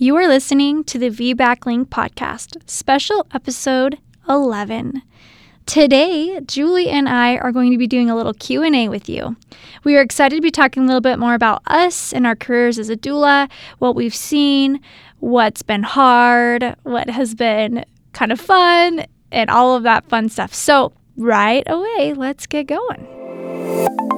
You are listening to the VBAC Link podcast, special episode 11. Today, Julie and I are going to be doing a little Q&A with you. We are excited to be talking a little bit more about us and our careers as a doula, what we've seen, what's been hard, what has been kind of fun, and all of that fun stuff. So, right away, let's get going.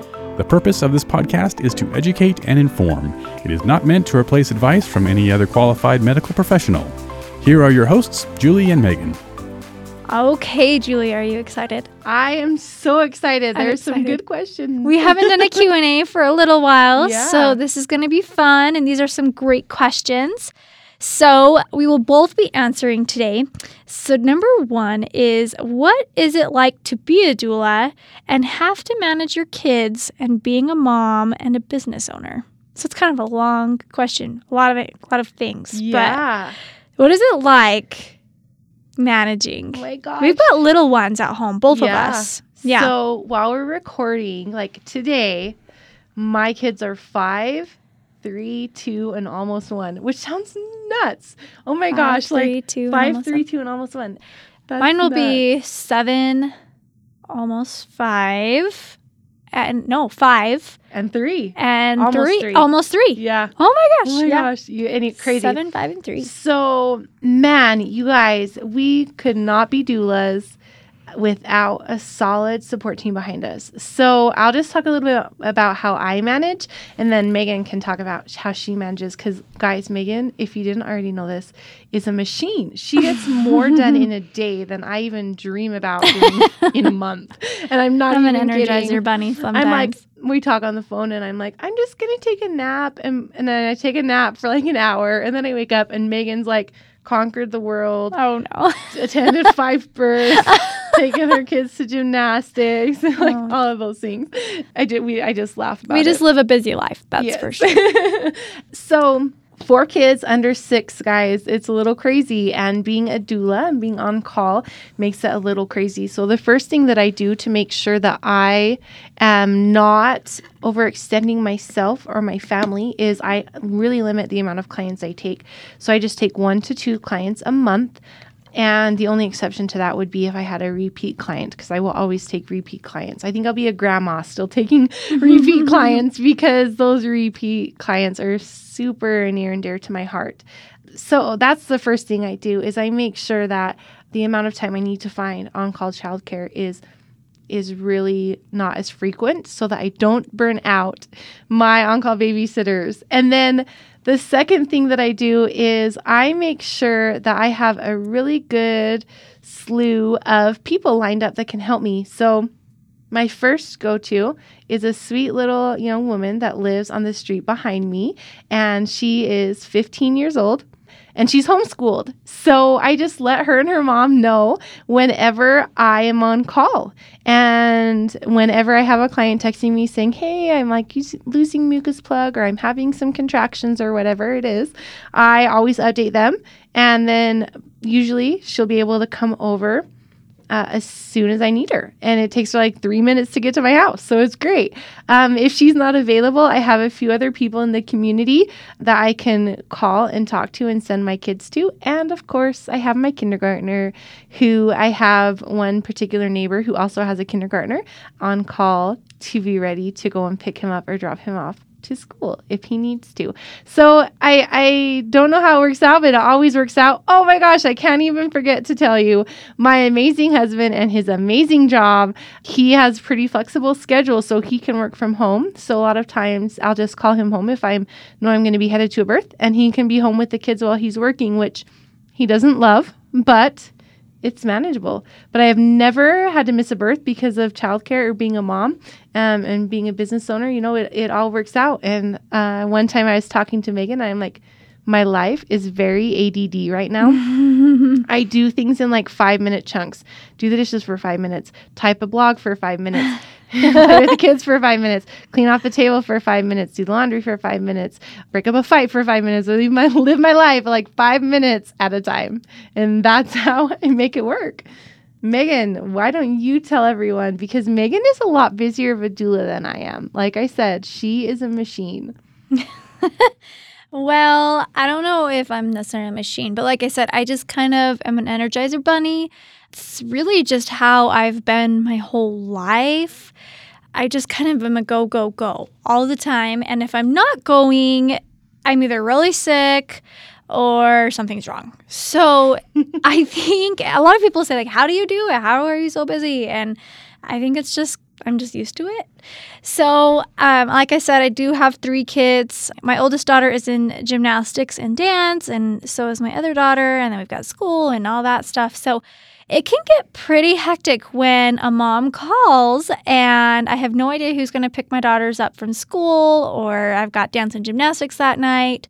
The purpose of this podcast is to educate and inform. It is not meant to replace advice from any other qualified medical professional. Here are your hosts, Julie and Meagan. Okay, Julie, are you excited? I am so excited. I'm There's some good questions. We haven't done a Q&A for a little while, Yeah. so this is going to be fun and these are some great questions. So, we will both be answering today. So, number 1 is what is it like to be a doula and have to manage your kids and being a mom and a business owner? So, it's kind of a long question. A lot of it, a lot of things. yeah. But what is it like managing? oh my gosh. We've got little ones at home, both Yeah. of us. Yeah. So while we're recording, like today, my kids are five, three, two, and almost one, which sounds nuts. Oh my Five, gosh. three, like two, and five, almost three, one. two, and almost one. That's Mine will nuts. be seven, almost five, and no five and three. and Almost three, three. almost three. Yeah. Oh my gosh! Oh my yeah. gosh. You and crazy. Seven, five, and three. So, man, you guys, we could not be doulas without a solid support team behind us. So, I'll just talk a little bit about how I manage, and then Meagan can talk about how she manages. Because, guys, Meagan, if you didn't already know this, is a machine. She gets more done in a day than I even dream about in a month. And I'm not I'm an Energizer kidding. bunny. Sometimes I'm like, we talk on the phone, and I'm like, I'm just gonna take a nap, and and then I take a nap for like an hour, and then I wake up, and Meagan's like conquered the world, oh no. attended five births, taken her kids to gymnastics, and like Oh. all of those things. I did. We I just laughed about we just it. live a busy life. That's Yes. for sure. so four kids under six guys it's a little crazy and being a doula and being on call makes it a little crazy so the first thing that i do to make sure that i am not overextending myself or my family is i really limit the amount of clients i take so i just take one to two clients a month and the only exception to that would be if I had a repeat client, because I will always take repeat clients. I think I'll be a grandma still taking repeat clients because those repeat clients are super near and dear to my heart. So that's the first thing I do is I make sure that the amount of time I need to find on-call childcare is is really not as frequent so that I don't burn out my on-call babysitters. And then the second thing that I do is I make sure that I have a really good slew of people lined up that can help me. So my first go to is a sweet little young woman that lives on the street behind me, and she is 15 years old and she's homeschooled. So I just let her and her mom know whenever I am on call. And whenever I have a client texting me saying, Hey, I'm like losing mucus plug or I'm having some contractions or whatever it is, I always update them. And then usually she'll be able to come over uh, as soon as I need her. And it takes her like three minutes to get to my house. So it's great. Um, if she's not available, I have a few other people in the community that I can call and talk to and send my kids to. And of course, I have my kindergartner who I have one particular neighbor who also has a kindergartner on call to be ready to go and pick him up or drop him off to school if he needs to. So I I don't know how it works out, but it always works out. Oh my gosh, I can't even forget to tell you my amazing husband and his amazing job. He has pretty flexible schedule so he can work from home. So a lot of times I'll just call him home if I'm know I'm going to be headed to a birth and he can be home with the kids while he's working, which he doesn't love, but it's manageable. But I have never had to miss a birth because of childcare or being a mom um, and being a business owner. You know, it, it all works out. And uh, one time I was talking to Meagan, I'm like, My life is very ADD right now. I do things in like five minute chunks. Do the dishes for five minutes. Type a blog for five minutes. with the kids for five minutes. Clean off the table for five minutes. Do the laundry for five minutes. Break up a fight for five minutes. Live my live my life like five minutes at a time, and that's how I make it work. Meagan, why don't you tell everyone? Because Meagan is a lot busier of a doula than I am. Like I said, she is a machine. Well, I don't know if I'm necessarily a machine, but like I said, I just kind of am an energizer bunny. It's really just how I've been my whole life. I just kind of am a go, go, go all the time. And if I'm not going, I'm either really sick or something's wrong. So I think a lot of people say, like, how do you do it? How are you so busy? And I think it's just I'm just used to it. So, um, like I said, I do have three kids. My oldest daughter is in gymnastics and dance, and so is my other daughter. And then we've got school and all that stuff. So, it can get pretty hectic when a mom calls and I have no idea who's going to pick my daughters up from school, or I've got dance and gymnastics that night.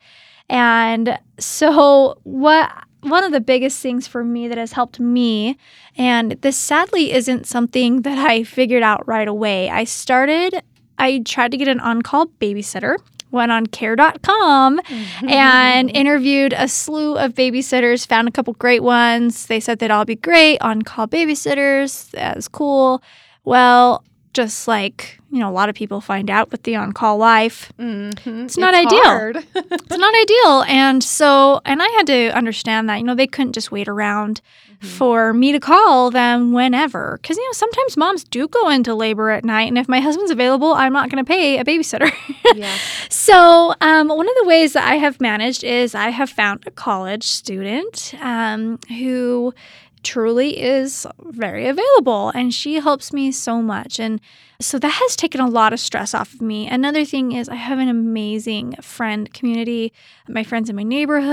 And so, what one of the biggest things for me that has helped me, and this sadly isn't something that I figured out right away. I started, I tried to get an on call babysitter, went on care.com mm-hmm. and interviewed a slew of babysitters, found a couple great ones. They said they'd all be great on call babysitters. That was cool. Well, just like you know a lot of people find out with the on-call life Mm-hmm. It's not ideal. it's not ideal and so and i had to understand that you know they couldn't just wait around for me to call them whenever because you know sometimes moms do go into labor at night and if my husband's available i'm not going to pay a babysitter yeah. so, um, one of the ways that I have managed is I have found a college student um, who truly is very available and she helps me so much. And so that has taken a lot of stress off of me. Another thing is I have an amazing friend community, my friends in my neighborhood,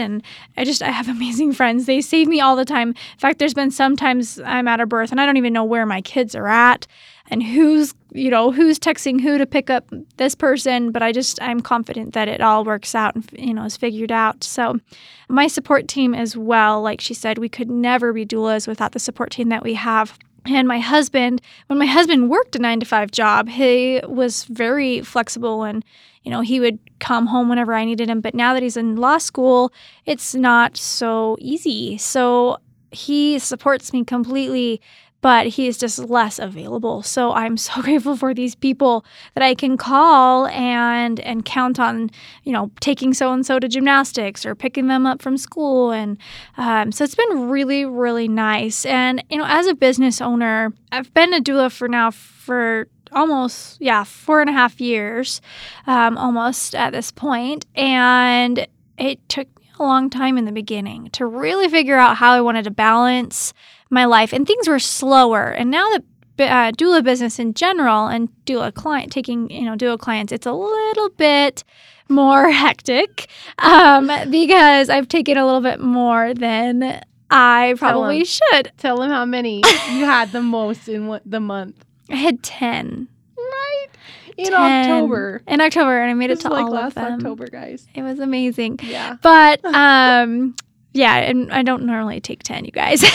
and I just I have amazing friends. They save me all the time. In fact, there's been sometimes I'm at a birth and I don't even know where my kids are at and who's you know who's texting who to pick up this person but i just i'm confident that it all works out and you know is figured out. So my support team as well like she said we could never be doulas without the support team that we have. And my husband when my husband worked a 9 to 5 job he was very flexible and you know he would come home whenever i needed him. But now that he's in law school it's not so easy. So he supports me completely but he is just less available. So I'm so grateful for these people that I can call and and count on, you know, taking so and so to gymnastics or picking them up from school, and um, so it's been really really nice. And you know, as a business owner, I've been a doula for now for almost yeah four and a half years, um, almost at this point, and it took a long time in the beginning to really figure out how I wanted to balance my life and things were slower and now that uh, doula business in general and doula client taking you know doula clients it's a little bit more hectic um, because i've taken a little bit more than i probably 'em. should Tell them how many you had the most in what, the month. i had 10 Right. In 10 October. in october and i made This it to like all last of them October, guys. it was amazing Yeah. but um yeah and i don't normally take 10 you guys.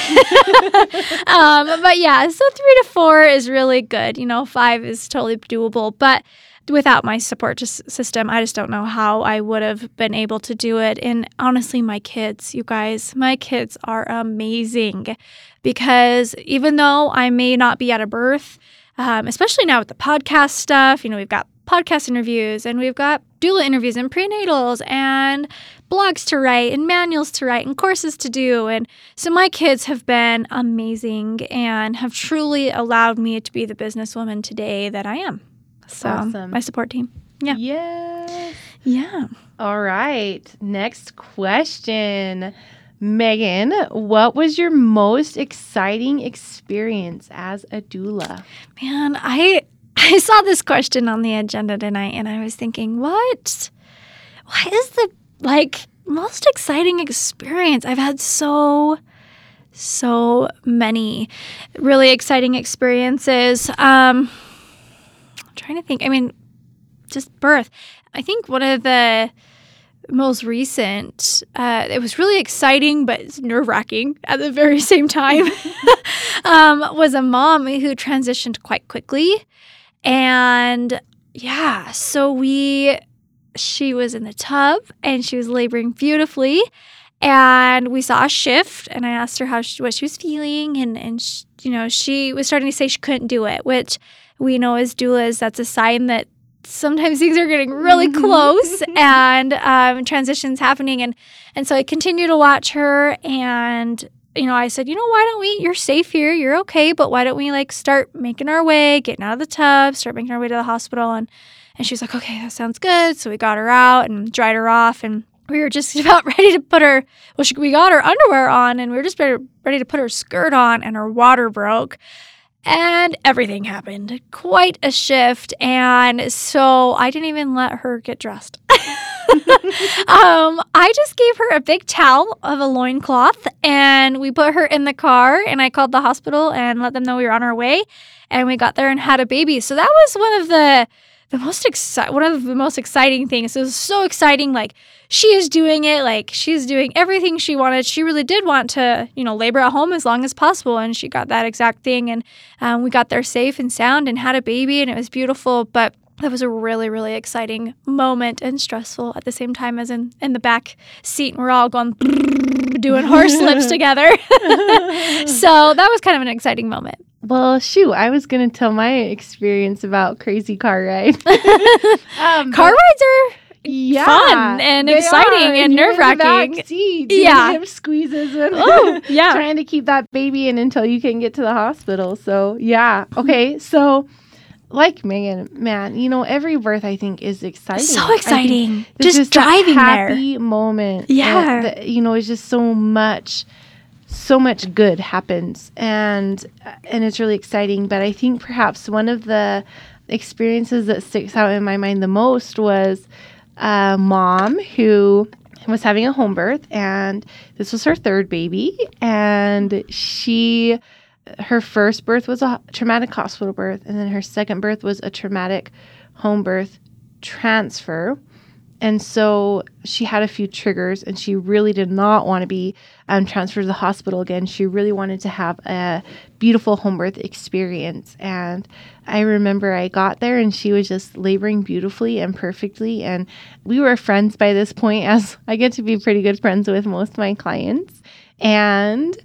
Um but yeah so three to four is really good you know five is totally doable but without my support system i just don't know how i would have been able to do it and honestly my kids you guys my kids are amazing because even though i may not be at a birth um, especially now with the podcast stuff you know we've got podcast interviews and we've got doula interviews and prenatals and blogs to write and manuals to write and courses to do. And so my kids have been amazing and have truly allowed me to be the businesswoman today that I am. So Awesome. my support team. Yeah. Yes. Yeah. All right. Next question. Meagan, what was your most exciting experience as a doula? Man, I I saw this question on the agenda tonight and I was thinking, what? What is the like most exciting experience? I've had so so many really exciting experiences. Um I'm trying to think. I mean, just birth. I think one of the most recent, uh, it was really exciting, but nerve wracking at the very same time, um, was a mom who transitioned quite quickly. And yeah, so we, she was in the tub and she was laboring beautifully. And we saw a shift, and I asked her how she, what she was feeling, and and she, you know she was starting to say she couldn't do it, which we know as doulas that's a sign that sometimes things are getting really Mm-hmm. close and um, transitions happening and and so i continued to watch her and you know i said you know why don't we you're safe here you're okay but why don't we like start making our way getting out of the tub start making our way to the hospital and and she was like okay that sounds good so we got her out and dried her off and we were just about ready to put her well she, we got her underwear on and we were just ready, to put her skirt on and her water broke and everything happened. Quite a shift. And so I didn't even let her get dressed. um, I just gave her a big towel of a loincloth and we put her in the car and I called the hospital and let them know we were on our way. And we got there and had a baby. So that was one of the the most exci- one of the most exciting things. It was so exciting. Like she is doing it. Like she's doing everything she wanted. She really did want to, you know, labor at home as long as possible, and she got that exact thing. And um, we got there safe and sound and had a baby, and it was beautiful. But that was a really, really exciting moment and stressful at the same time as in in the back seat. And we're all going doing horse lips together. so that was kind of an exciting moment. Well, shoot, I was going to tell my experience about crazy car ride. um, Car rides are yeah, fun and exciting are, and you're in the back nerve-wracking. Yeah. hip squeezes and Oh, yeah. trying to keep that baby in until you can get to the hospital. So yeah, okay. So like Meagan, man, you know every birth I think is exciting. so exciting. Just, that driving there. happy moment. Yeah. that, you know, it's just so much, so much good happens, and uh, and it's really exciting. But I think perhaps one of the experiences that sticks out in my mind the most was a mom who was having a home birth, and this was her third baby, and she. Her first birth was a traumatic hospital birth, and then her second birth was a traumatic home birth transfer. And so she had a few triggers, and she really did not want to be um, transferred to the hospital again. She really wanted to have a beautiful home birth experience. And I remember I got there, and she was just laboring beautifully and perfectly. And we were friends by this point, as I get to be pretty good friends with most of my clients. And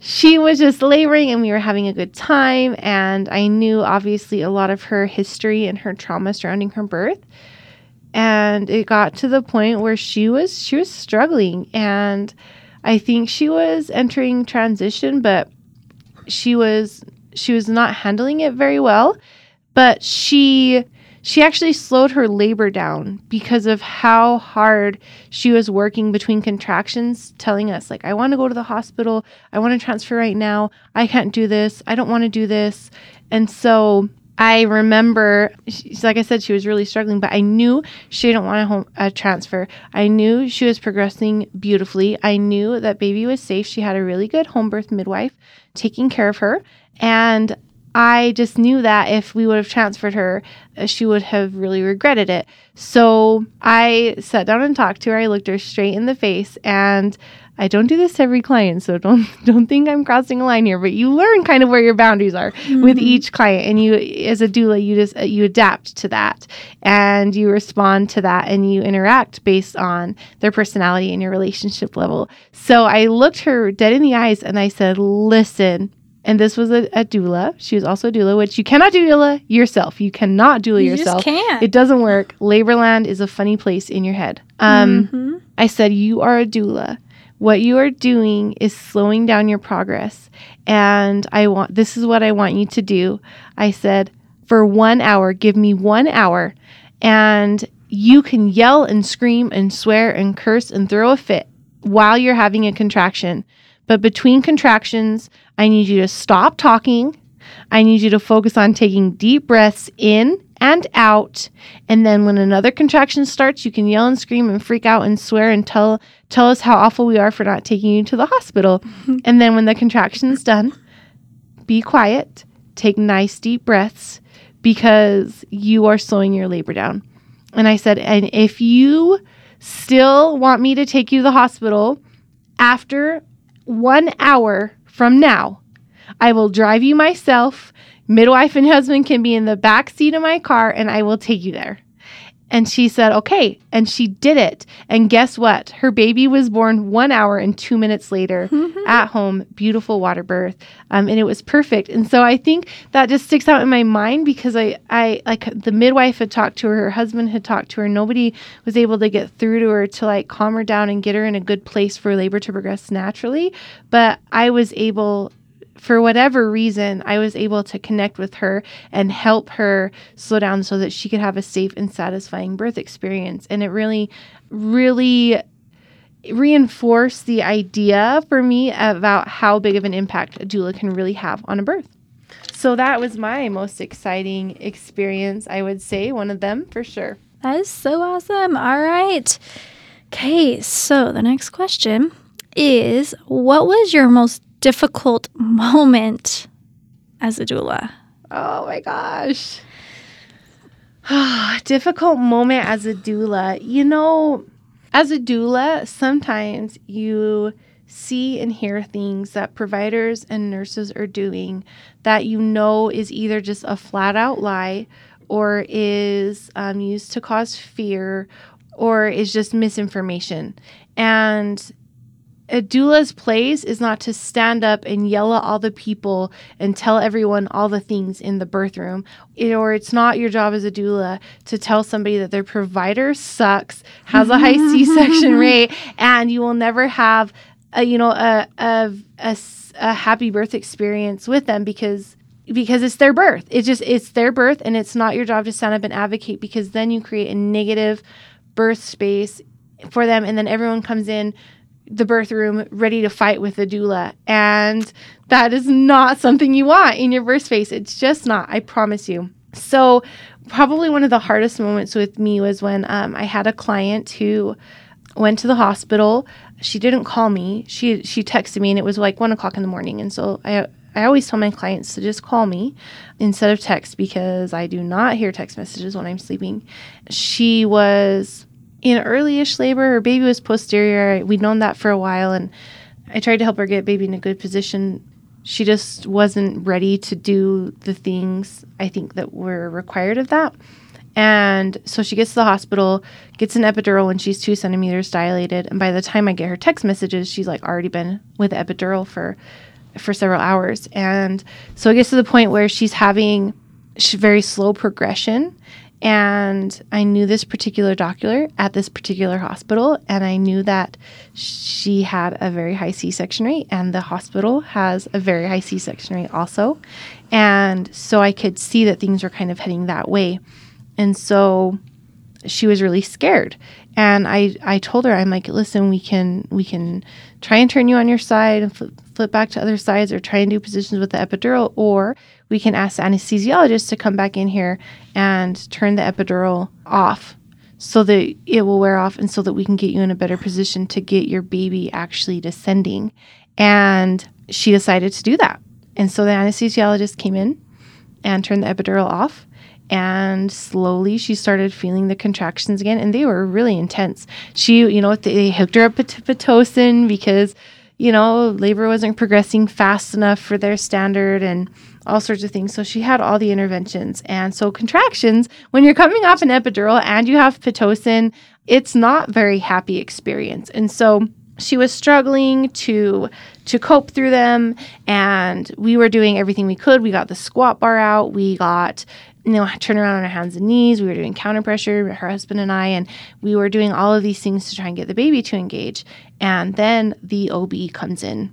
she was just laboring, and we were having a good time. And I knew obviously a lot of her history and her trauma surrounding her birth. And it got to the point where she was she was struggling. And i think she was entering transition but she was she was not handling it very well. But she she actually slowed her labor down because of how hard she was working between contractions telling us like i want to go to the hospital i want to transfer right now i can't do this i don't want to do this and so I remember, she, like I said, she was really struggling, but I knew she didn't want a home a transfer. I knew she was progressing beautifully. I knew that baby was safe. She had a really good home birth midwife taking care of her, and I just knew that if we would have transferred her, uh, she would have really regretted it. So I sat down and talked to her. I looked her straight in the face and I don't do this to every client, so don't don't think I'm crossing a line here. But you learn kind of where your boundaries are with each client, and you, as a doula, you just uh, you adapt to that, and you respond to that, and you interact based on their personality and your relationship level. So I looked her dead in the eyes, and I said, "Listen." And this was a, a doula. She was also a doula, which you cannot do doula yourself. You cannot doula You yourself. can't. It doesn't work. Laborland is a funny place in your head. Um, Mhm. I said, You are a doula. What you are doing is slowing down your progress. And I want, this is what I want you to do. I said, For one hour, give me one hour. And you can yell and scream and swear and curse and throw a fit while you're having a contraction. But between contractions, I need you to stop talking. I need you to focus on taking deep breaths in and out. And then when another contraction starts, you can yell and scream and freak out and swear and tell tell us how awful we are for not taking you to the hospital. and then when the contraction's done, be quiet, take nice deep breaths because you are slowing your labor down. And I said, and if you still want me to take you to the hospital after one hour from now, I will drive you myself. Midwife and husband can be in the back seat of my car and I will take you there. And she said, okay. And she did it. And guess what? Her baby was born one hour and two minutes later at home. Beautiful water birth. Um, and it was perfect. And so I think that just sticks out in my mind because I, I, like the midwife had talked to her, her husband had talked to her. Nobody was able to get through to her to like calm her down and get her in a good place for labor to progress naturally. But I was able for whatever reason, I was able to connect with her and help her slow down so that she could have a safe and satisfying birth experience. And it really, really reinforced the idea for me about how big of an impact a doula can really have on a birth. So that was my most exciting experience, I would say, one of them for sure. That is so awesome. All right. Okay, so the next question is what was your most difficult moment as a doula? Oh my gosh. difficult moment as a doula. You know, as a doula, sometimes you see and hear things that providers and nurses are doing that you know is either just a flat out lie or is um, used to cause fear or is just misinformation. And a doula's place is not to stand up and yell at all the people and tell everyone all the things in the birth room. It, or it's not your job as a doula to tell somebody that their provider sucks, has a high C-section rate, and you will never have a, you know a, a, a, a happy birth experience with them because because it's their birth. It's just it's their birth and it's not your job to stand up and advocate because then you create a negative birth space for them and then everyone comes in the birth room ready to fight with the doula. And that is not something you want in your birth space. It's just not, I promise you. So, probably one of the hardest moments with me was when um, I had a client who went to the hospital. She didn't call me. She she texted me, and it was like one o'clock in the morning. And so I I always tell my clients to just call me instead of text because I do not hear text messages when I'm sleeping. She was in early-ish labor. Her baby was posterior. We'd known that for a while, and I tried to help her get baby in a good position. She just wasn't ready to do the things I think that were required of that. And so she gets to the hospital, gets an epidural when she's two centimeters dilated, and by the time I get her text messages, she's like already been with epidural for for several hours. And so it gets to the point where she's having very slow progression and I knew this particular doctor at this particular hospital, and I knew that she had a very high C section rate, and the hospital has a very high C section rate also. And so I could see that things were kind of heading that way. And so she was really scared. And I, I told her, I'm like, listen, we can we can try and turn you on your side and flip, flip back to other sides or try and do positions with the epidural, or we can ask the anesthesiologist to come back in here and turn the epidural off so that it will wear off and so that we can get you in a better position to get your baby actually descending. And she decided to do that. And so the anesthesiologist came in and turned the epidural off. And slowly she started feeling the contractions again, and they were really intense. She, you know, they hooked her up to Pitocin because, you know, labor wasn't progressing fast enough for their standard. And all sorts of things. So she had all the interventions. And so contractions, when you're coming off an epidural and you have Pitocin, it's not very happy experience. And so she was struggling to to cope through them and we were doing everything we could. We got the squat bar out, we got you know, turn around on our hands and knees. We were doing counter pressure, her husband and I, and we were doing all of these things to try and get the baby to engage. And then the OB comes in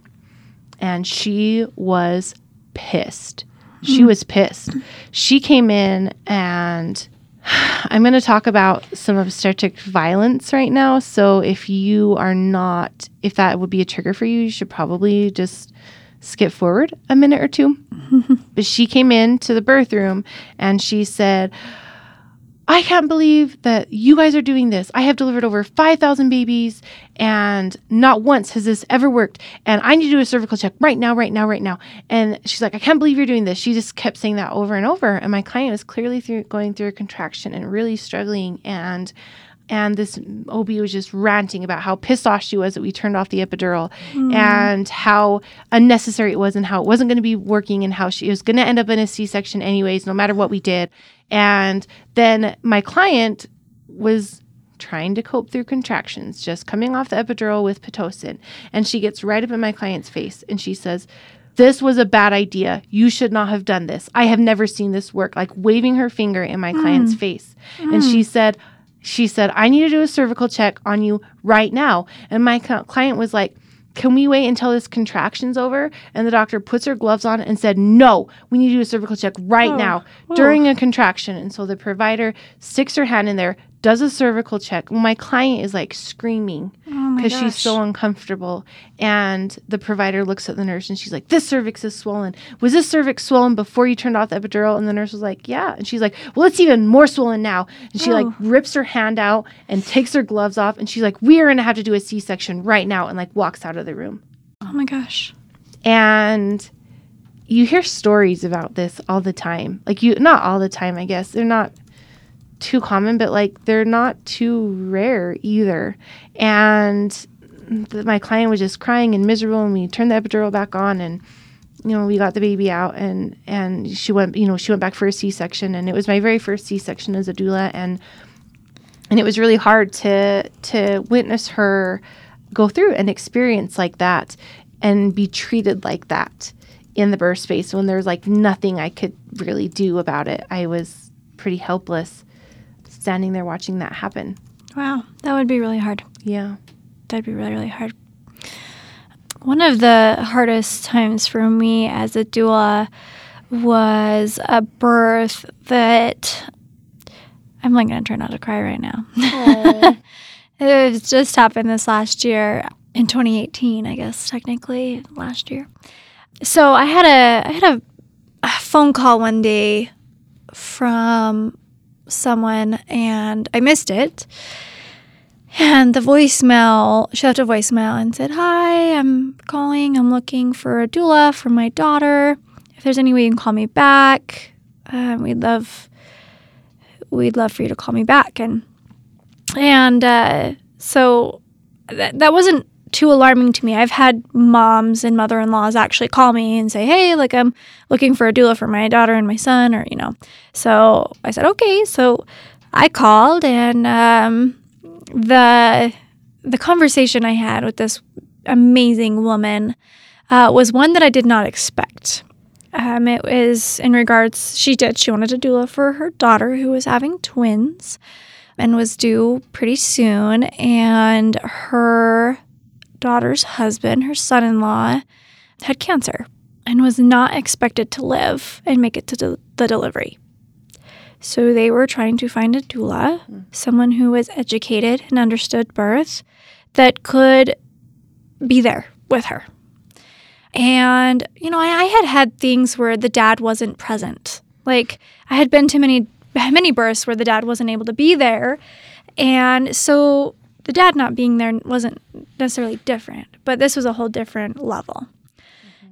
and she was pissed. She mm. was pissed. She came in and I'm going to talk about some obstetric violence right now. So if you are not, if that would be a trigger for you, you should probably just skip forward a minute or two. but she came into the birth room and she said, I can't believe that you guys are doing this. I have delivered over 5,000 babies and not once has this ever worked. And I need to do a cervical check right now, right now, right now. And she's like, I can't believe you're doing this. She just kept saying that over and over. And my client was clearly through, going through a contraction and really struggling. And and this OB was just ranting about how pissed off she was that we turned off the epidural and how unnecessary it was and how it wasn't going to be working and how she was going to end up in a C-section anyways, no matter what we did. And then my client was trying to cope through contractions, just coming off the epidural with Pitocin. And she gets right up in my client's face and she says, this was a bad idea. You should not have done this. I have never seen this work. Like waving her finger in my client's mm. face. And mm. she said, she said, I need to do a cervical check on you right now. And my cl- client was like, can we wait until this contraction's over? And the doctor puts her gloves on and said, No, we need to do a cervical check right Oh, now oh. during a contraction. And so the provider sticks her hand in there, does a cervical check. My client is like screaming Oh because she's so uncomfortable. And the provider looks at the nurse and she's like, This cervix is swollen. Was this cervix swollen before you turned off the epidural? And the nurse was like, Yeah. And she's like, Well, it's even more swollen now. And she like Oh. rips her hand out and takes her gloves off. And she's like, We are to have to do a C section right now. And like walks out of the room. Oh my gosh. And you hear stories about this all the time. Like, you, not all the time, I guess. They're not too common, but like they're not too rare either. And th- my client was just crying and miserable, and we turned the epidural back on, and you know we got the baby out, and and she went, you know, she went back for a C section, and it was my very first C section as a doula, and and it was really hard to to witness her go through an experience like that and be treated like that in the birth space when there's like nothing I could really do about it. I was pretty helpless standing there watching that happen. Wow. That would be really hard. Yeah. That'd be really, really hard. One of the hardest times for me as a doula was a birth that I'm like going to try not to cry right now. it just happened this last year in 2018, I guess, technically last year. So I had a I had a, a phone call one day from someone and I missed it. And the voicemail, she left a voicemail and said, Hi, I'm calling. I'm looking for a doula for my daughter. If there's any way you can call me back, um, we'd love, we'd love for you to call me back. And, and uh, so that, that wasn't too alarming to me. I've had moms and mother in laws actually call me and say, Hey, like I'm looking for a doula for my daughter and my son, or, you know. So I said, Okay. So I called and, um, the the conversation I had with this amazing woman uh, was one that I did not expect. Um, it was in regards she did she wanted a doula for her daughter who was having twins and was due pretty soon, and her daughter's husband, her son-in-law, had cancer and was not expected to live and make it to de- the delivery. So they were trying to find a doula, mm-hmm. someone who was educated and understood birth that could be there with her. And, you know, I, I had had things where the dad wasn't present. Like, I had been to many, many births where the dad wasn't able to be there. And so the dad not being there wasn't necessarily different, but this was a whole different level.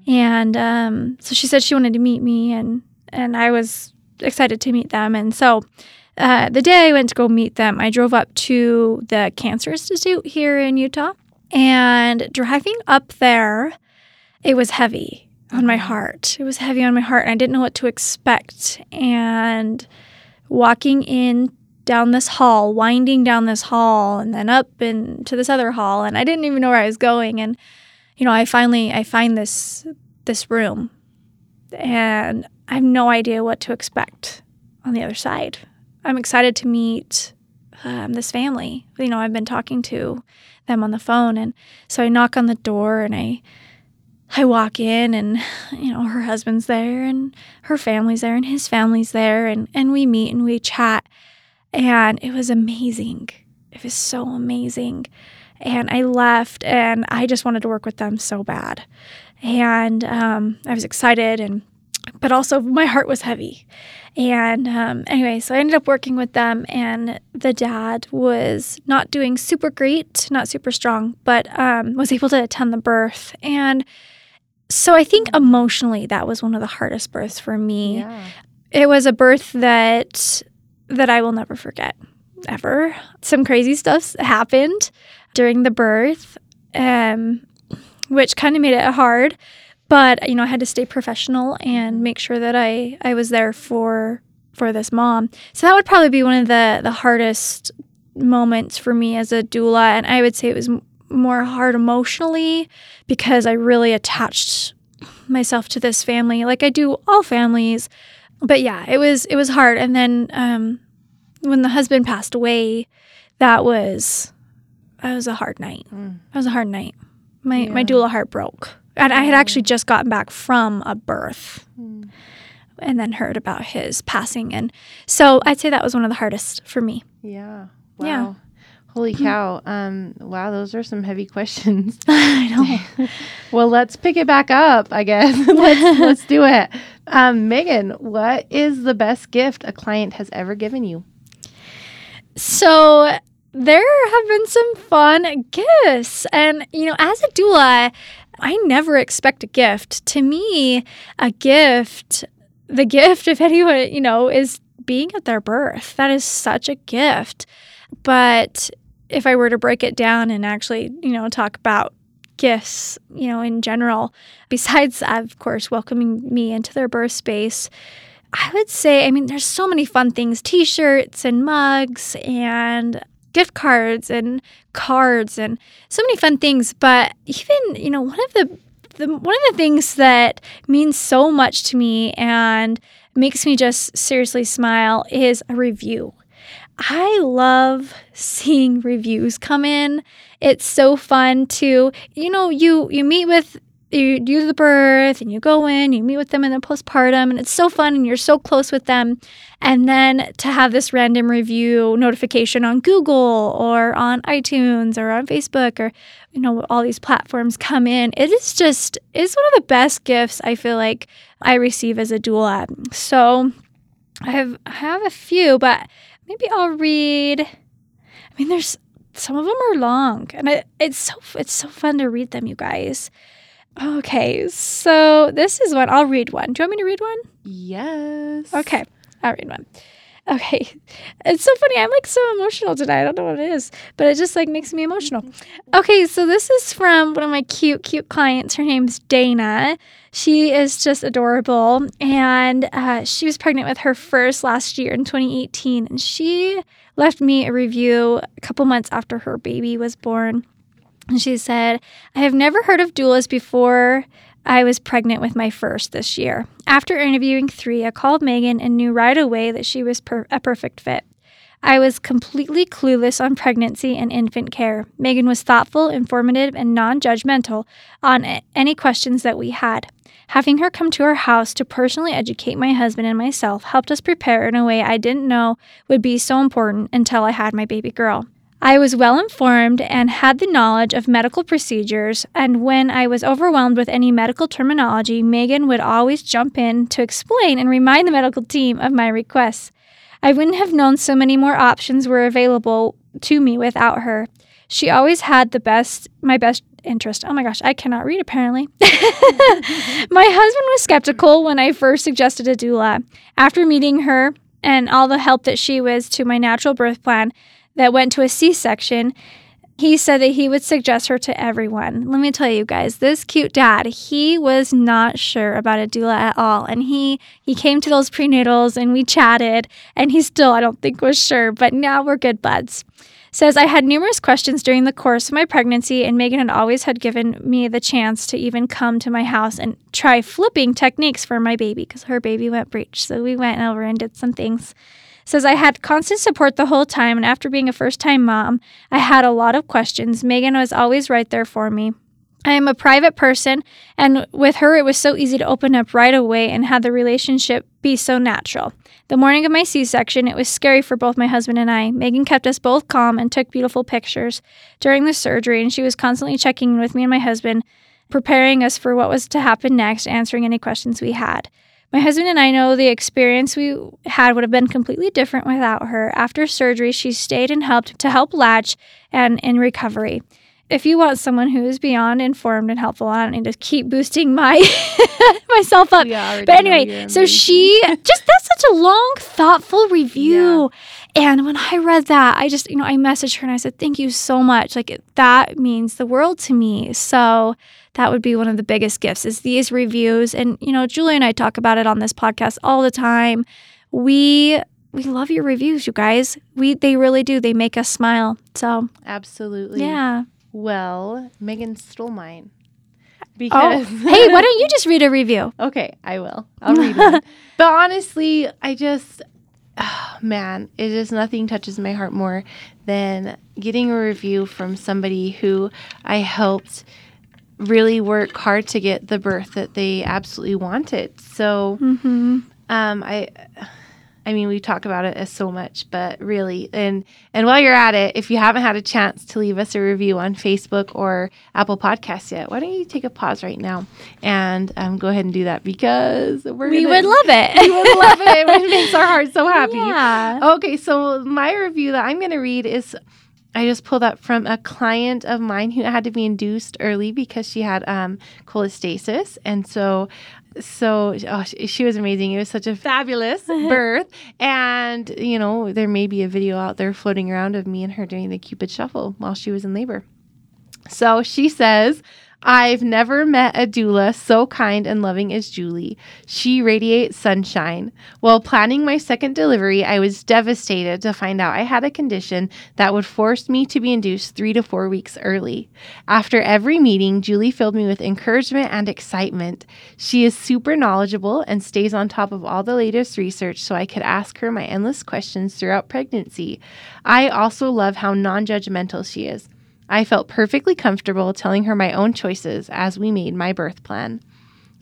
And um, so she said she wanted to meet me, and, and I was excited to meet them. And so uh, the day I went to go meet them, I drove up to the Cancer Institute here in Utah. And driving up there, it was heavy on my heart. It was heavy on my heart, and I didn't know what to expect. And walking in down this hall, winding down this hall, and then up into this other hall, and I didn't even know where I was going. And you know, I finally I find this this room, and I have no idea what to expect on the other side. I'm excited to meet um, this family. You know, I've been talking to them on the phone, and so I knock on the door and I I walk in, and you know, her husband's there, and her family's there, and his family's there, and and we meet and we chat, and it was amazing. It was so amazing. And I left, and I just wanted to work with them so bad, and um, I was excited and but also my heart was heavy. And um, anyway, so I ended up working with them, and the dad was not doing super great, not super strong, but um, was able to attend the birth. And so I think emotionally, that was one of the hardest births for me. Yeah. It was a birth that that I will never forget. ever. Some crazy stuff happened during the birth, um, which kind of made it hard. But you know, I had to stay professional and make sure that I I was there for for this mom. So that would probably be one of the the hardest moments for me as a doula, and I would say it was more hard emotionally because I really attached myself to this family, like I do all families. But yeah, it was it was hard. And then um, when the husband passed away, that was that was a hard night. That was a hard night. My my Yeah. doula heart broke, and I had actually just gotten back from a birth, and then heard about his passing, and so I'd say that was one of the hardest for me. Yeah. Wow. Yeah. Holy cow. Um, wow, those are some heavy questions. I know. well, let's pick it back up, I guess. let's let's do it. Um, Meagan, what is the best gift a client has ever given you? So there have been some fun gifts. And, you know, as a doula, I never expect a gift. To me, a gift, the gift, if anyone, you know, is being at their birth. That is such a gift. But if I were to break it down and actually, you know, talk about gifts, you know, in general, besides, of course, welcoming me into their birth space, I would say, I mean, there's so many fun things t shirts and mugs and gift cards and cards and so many fun things. But even, you know, one of the, the one of the things that means so much to me and makes me just seriously smile is a review. I love seeing reviews come in. It's so fun to, you know, you you meet with you do the birth and you go in, you meet with them in the postpartum, and it's so fun and you're so close with them. And then to have this random review notification on Google or on iTunes or on Facebook or, you know, all these platforms come in, it is just, it's one of the best gifts I feel like I receive as a doula. So I have, I have a few, but maybe I'll read. I mean, there's some of them are long, and it, it's so it's so fun to read them, you guys. Okay, so this is one. I'll read one. Do you want me to read one? Yes. Okay, I'll read one. Okay, it's so funny. I'm like so emotional today. I don't know what it is, but it just like makes me emotional. Okay, so this is from one of my cute, cute clients. Her name's Dana. She is just adorable, and uh, she was pregnant with her first last year in 2018, and she left me a review a couple months after her baby was born. And she said, I have never heard of doulas before I was pregnant with my first this year. After interviewing three, I called Meagan and knew right away that she was per- a perfect fit. I was completely clueless on pregnancy and infant care. Meagan was thoughtful, informative, and non judgmental on any questions that we had. Having her come to our house to personally educate my husband and myself helped us prepare in a way I didn't know would be so important until I had my baby girl. I was well informed and had the knowledge of medical procedures, and when I was overwhelmed with any medical terminology, Meagan would always jump in to explain and remind the medical team of my requests. I wouldn't have known so many more options were available to me without her. She always had the best, my best interest. Oh my gosh, I cannot read apparently. my husband was skeptical when I first suggested a doula. After meeting her and all the help that she was to my natural birth plan that went to a C section, he said that he would suggest her to everyone. Let me tell you guys, this cute dad, he was not sure about a doula at all. And he he came to those prenatals and we chatted, and he still, I don't think, was sure, but now we're good buds. Says I had numerous questions during the course of my pregnancy, and Meagan had always had given me the chance to even come to my house and try flipping techniques for my baby because her baby went breech. So we went over and did some things. Says I had constant support the whole time, and after being a first time mom, I had a lot of questions. Meagan was always right there for me. I am a private person, and with her, it was so easy to open up right away and have the relationship be so natural. The morning of my C section, it was scary for both my husband and I. Meagan kept us both calm and took beautiful pictures during the surgery, and she was constantly checking in with me and my husband, preparing us for what was to happen next, answering any questions we had. My husband and I know the experience we had would have been completely different without her. After surgery, she stayed and helped to help Latch and in recovery. If you want someone who is beyond informed and helpful, I don't need to keep boosting my myself up. Already But anyway, so she just that's such a long, thoughtful review. And when I read that, I just, you know, I messaged her and I said, Thank you so much. Like, it- that means the world to me. So, that would be one of the biggest gifts is these reviews. And, you know, Julie and I talk about it on this podcast all the time. We, we love your reviews, you guys. We they really do. They make us smile. So Absolutely. yeah. Well, Meagan stole mine. Oh, Because hey, why don't you just read a review? Okay, I will. I'll read one. But honestly, I just, oh, man, it just nothing touches my heart more than getting a review from somebody who I helped really work hard to get the birth that they absolutely wanted. So, Mm-hmm. um, I. I mean, we talk about it as so much, but really, and and while you're at it, if you haven't had a chance to leave us a review on Facebook or Apple Podcasts yet, why don't you take a pause right now and um, go ahead and do that because we're We gonna- would love it. we would love it. It makes our hearts so happy. Yeah. Okay, so my review that I'm going to read is I just pulled up from a client of mine who had to be induced early because she had um, cholestasis, and so so oh, she, she was amazing. It was such a fabulous birth, and you know there may be a video out there floating around of me and her doing the Cupid shuffle while she was in labor. So she says, I've never met a doula so kind and loving as Julie. She radiates sunshine. While planning my second delivery, I was devastated to find out I had a condition that would force me to be induced three to four weeks early. After every meeting, Julie filled me with encouragement and excitement. She is super knowledgeable and stays on top of all the latest research so I could ask her my endless questions throughout pregnancy. I also love how non judgmental she is. I felt perfectly comfortable telling her my own choices as we made my birth plan.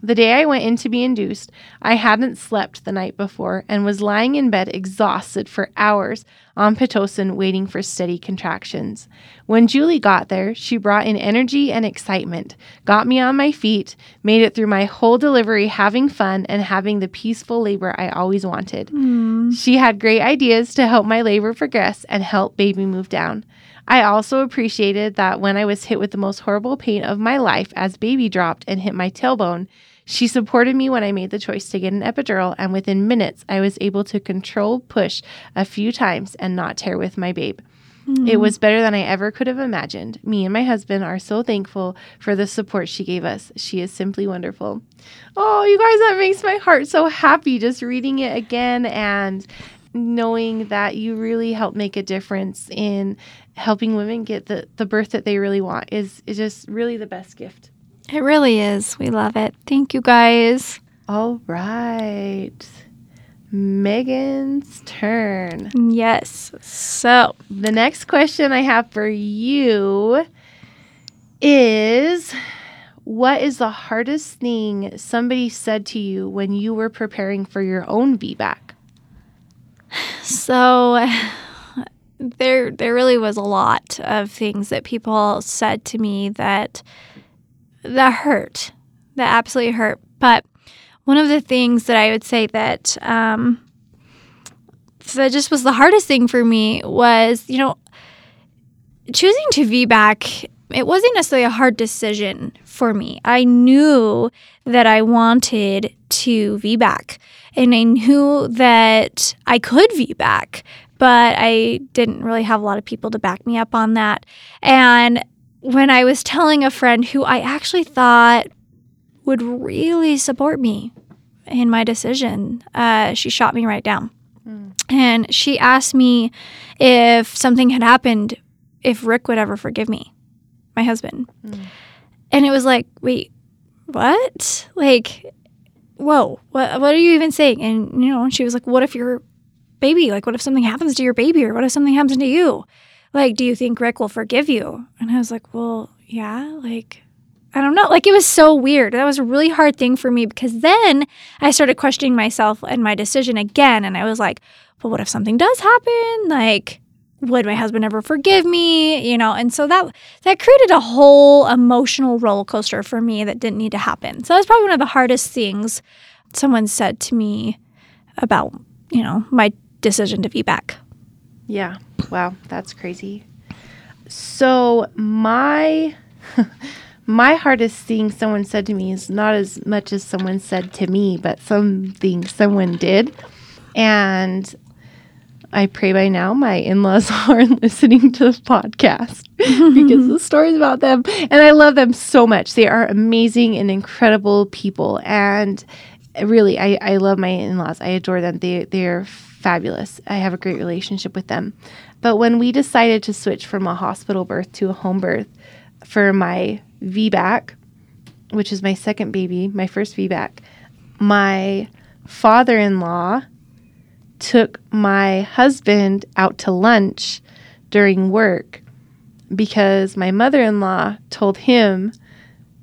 The day I went in to be induced, I hadn't slept the night before and was lying in bed exhausted for hours on Pitocin waiting for steady contractions. When Julie got there, she brought in energy and excitement, got me on my feet, made it through my whole delivery having fun and having the peaceful labor I always wanted. Mm. She had great ideas to help my labor progress and help baby move down. I also appreciated that when I was hit with the most horrible pain of my life as baby dropped and hit my tailbone, she supported me when I made the choice to get an epidural, and within minutes, I was able to control push a few times and not tear with my babe. It hmm. was better than I ever could have imagined. Me and my husband are so thankful for the support she gave us. She is simply wonderful. Oh, you guys, that makes my heart so happy just reading it again and knowing that you really help make a difference in helping women get the, the birth that they really want is, is just really the best gift. It really is. We love it. Thank you guys. All right. Meagan's turn. Yes. So, The next question I have for you is what is the hardest thing somebody said to you when you were preparing for your own VBAC? So there there really was a lot of things that people said to me that that hurt. That absolutely hurt. But one of the things that I would say that um that just was the hardest thing for me was, you know, choosing to VBAC, it wasn't necessarily a hard decision for me. I knew that I wanted to VBAC and I knew that I could VBAC, but I didn't really have a lot of people to back me up on that. And when I was telling a friend who I actually thought would really support me in my decision, uh, she shot me right down. And she asked me if something had happened, if Rick would ever forgive me, my husband. And it was like, wait, what? Like, whoa, what, what are you even saying? And, you know, she was like, what if your baby, like, what if something happens to your baby or what if something happens to you? Like, do you think Rick will forgive you? And I was like, well, yeah, like, I don't know. Like, it was so weird. That was a really hard thing for me because then I started questioning myself and my decision again. And I was like, but what if something does happen? Like, would my husband ever forgive me? You know, and so that that created a whole emotional roller coaster for me that didn't need to happen. So that was probably one of the hardest things someone said to me about, you know, my decision to VBAC. Yeah. Wow, that's crazy. So my my hardest thing someone said to me is not as much as someone said to me, but something someone did And I pray by now my in laws aren't listening to the podcast because the stories about them, and I love them so much. They are amazing and incredible people. And really, I, I love my in laws. I adore them. They, they're fabulous. I have a great relationship with them. But when we decided to switch from a hospital birth to a home birth for my VBAC, which is my second baby, my first VBAC, my father in law took my husband out to lunch during work because my mother in law told him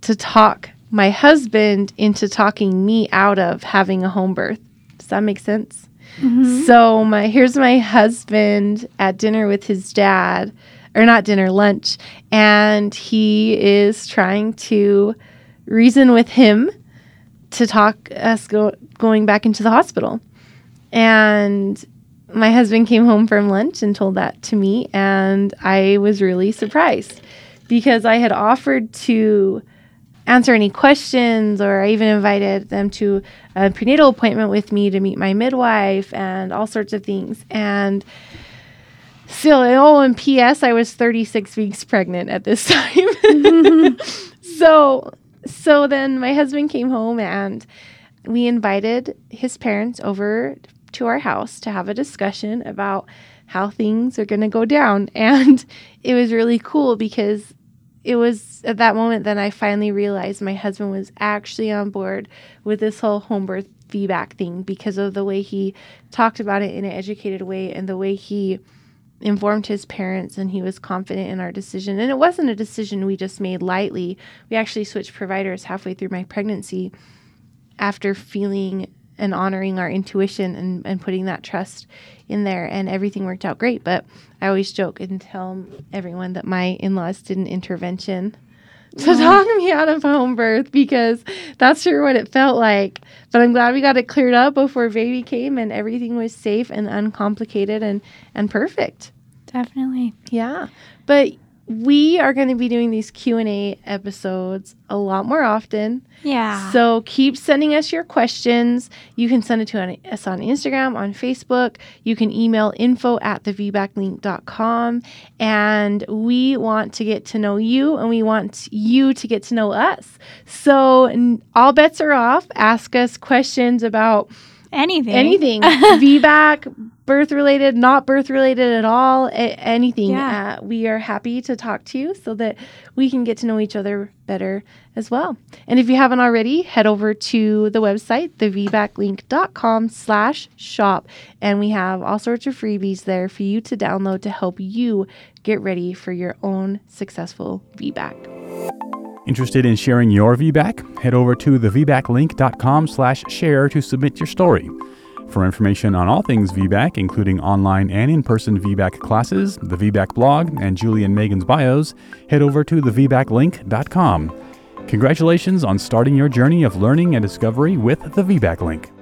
to talk my husband into talking me out of having a home birth. Does that make sense? Mm-hmm. So my here's my husband at dinner with his dad, or not dinner, lunch, and he is trying to reason with him to talk us go, going back into the hospital. And my husband came home from lunch and told that to me, and I was really surprised because I had offered to answer any questions, or I even invited them to a prenatal appointment with me to meet my midwife and all sorts of things. And still, oh, and P.S., I was 36 weeks pregnant at this time. so, so then my husband came home and we invited his parents over to our house to have a discussion about how things are going to go down. And it was really cool because it was at that moment that I finally realized my husband was actually on board with this whole home birth VBAC thing because of the way he talked about it in an educated way and the way he informed his parents and he was confident in our decision. And it wasn't a decision we just made lightly. We actually switched providers halfway through my pregnancy after feeling and honoring our intuition and, and putting that trust in there and everything worked out great. But i always joke and tell everyone that my in-laws did an intervention to mm-hmm. yeah. talk me out of home birth because that's sure what it felt like. But i'm glad we got it cleared up before baby came and everything was safe and uncomplicated and and perfect. Definitely. Yeah. But we are going to be doing these q&a episodes a lot more often. Yeah. So keep sending us your questions. You can send it to us on instagram on facebook. You can email info at thevbaclink.com and we want to get to know you and we want you to get to know us. So all bets are off. Ask us questions about anything. anything. Vbac birth related, not birth related at all, a- anything. Yeah. Uh, we are happy to talk to you so that we can get to know each other better as well. And if you haven't already, head over to the website, thevbaclink.com slash shop. And we have all sorts of freebies there for you to download to help you get ready for your own successful VBAC. Interested in sharing your VBAC? Head over to thevbaclink.com slash share to submit your story. For information on all things VBAC, including online and in person VBAC classes, the VBAC blog, and Julie and Meagan's bios, head over to thevbaclink.com. Congratulations on starting your journey of learning and discovery with the VBAC Link.